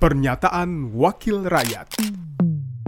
Pernyataan Wakil Rakyat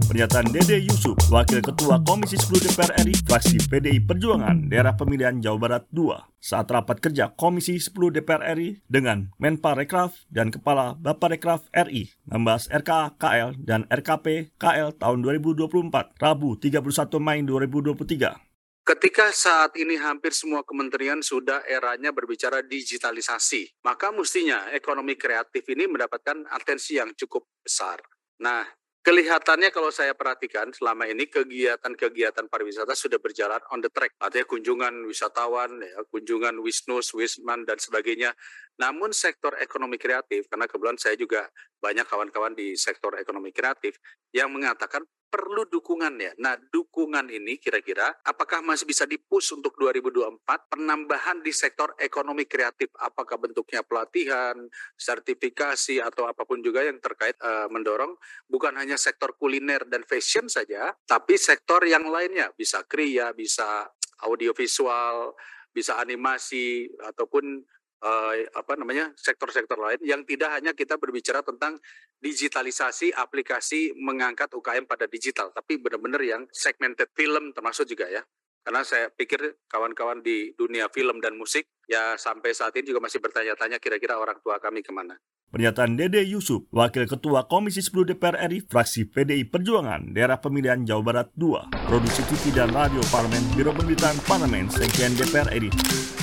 Pernyataan Dede Yusuf, Wakil Ketua Komisi 10 DPR RI, fraksi PDI Perjuangan, daerah pemilihan Jawa Barat II, saat rapat kerja Komisi 10 DPR RI dengan Menparekraf dan Kepala Baparekraf RI membahas RK KL dan RKP KL tahun 2024, Rabu 31 Mei 2023. Ketika saat ini hampir semua kementerian sudah eranya berbicara digitalisasi, maka mestinya ekonomi kreatif ini mendapatkan atensi yang cukup besar. Nah, kelihatannya kalau saya perhatikan selama ini kegiatan-kegiatan pariwisata sudah berjalan on the track. Artinya kunjungan wisatawan, ya, kunjungan Wisnus, Wisman, dan sebagainya. Namun sektor ekonomi kreatif, karena kebetulan saya juga banyak kawan-kawan di sektor ekonomi kreatif yang mengatakan perlu dukungan ya. Nah, dukungan ini kira-kira apakah masih bisa dipus untuk 2024 penambahan di sektor ekonomi kreatif? Apakah bentuknya pelatihan, sertifikasi atau apa pun juga yang terkait uh, mendorong? Bukan hanya sektor kuliner dan fashion saja, tapi sektor yang lainnya. Bisa kriya, bisa audiovisual, bisa animasi ataupun uh, apa namanya sektor-sektor lain yang tidak hanya kita berbicara tentang digitalisasi aplikasi mengangkat UKM pada digital, tapi benar-benar yang segmented film termasuk juga ya. Karena saya pikir kawan-kawan di dunia film dan musik ya sampai saat ini juga masih bertanya-tanya kira-kira orang tua kami ke mana. Pernyataan Dede Yusuf, Wakil Ketua Komisi 10 DPR RI, fraksi PDI Perjuangan, daerah pemilihan Jawa Barat II, Produksi TV dan Radio Parlemen, Biro Pemberitaan Parlemen, Sekjen DPR RI.